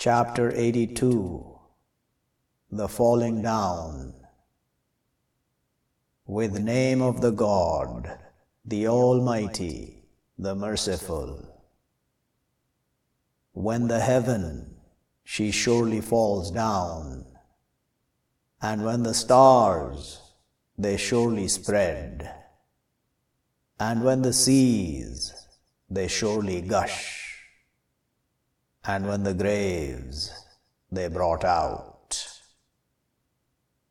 Chapter 82 The Falling Down. With name of the God, the Almighty, the Merciful. When the heaven, she surely falls down, and when the stars, they surely spread, and when the seas, they surely gush and when the graves they brought out.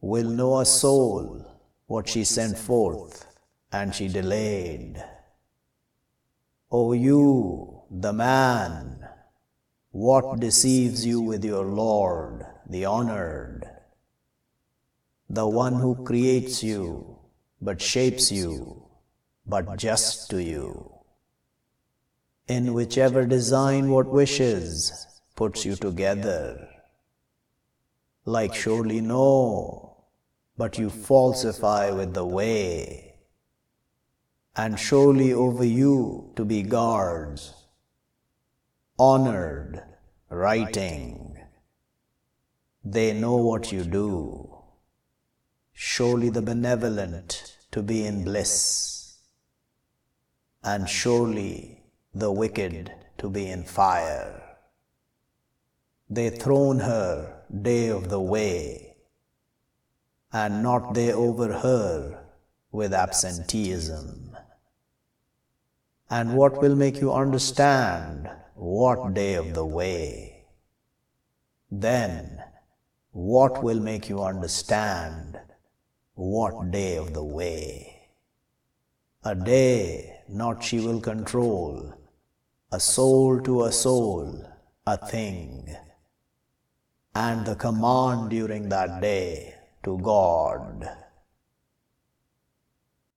Will know a soul what she sent forth and she delayed. O you, the man, what deceives you with your Lord, the honored, the one who creates you, but shapes you, but just to you? In whichever design what wishes puts you together. Like surely no, but you falsify with the way, and surely over you to be guards, honored, writing. They know what you do. Surely the benevolent to be in bliss, and surely the wicked to be in fire. They thrown her day of the way, and not they over her with absenteeism. And what will make you understand what day of the way? Then, what will make you understand what day of the way? A day not she will control, a soul to a soul, a thing, and the command during that day to God.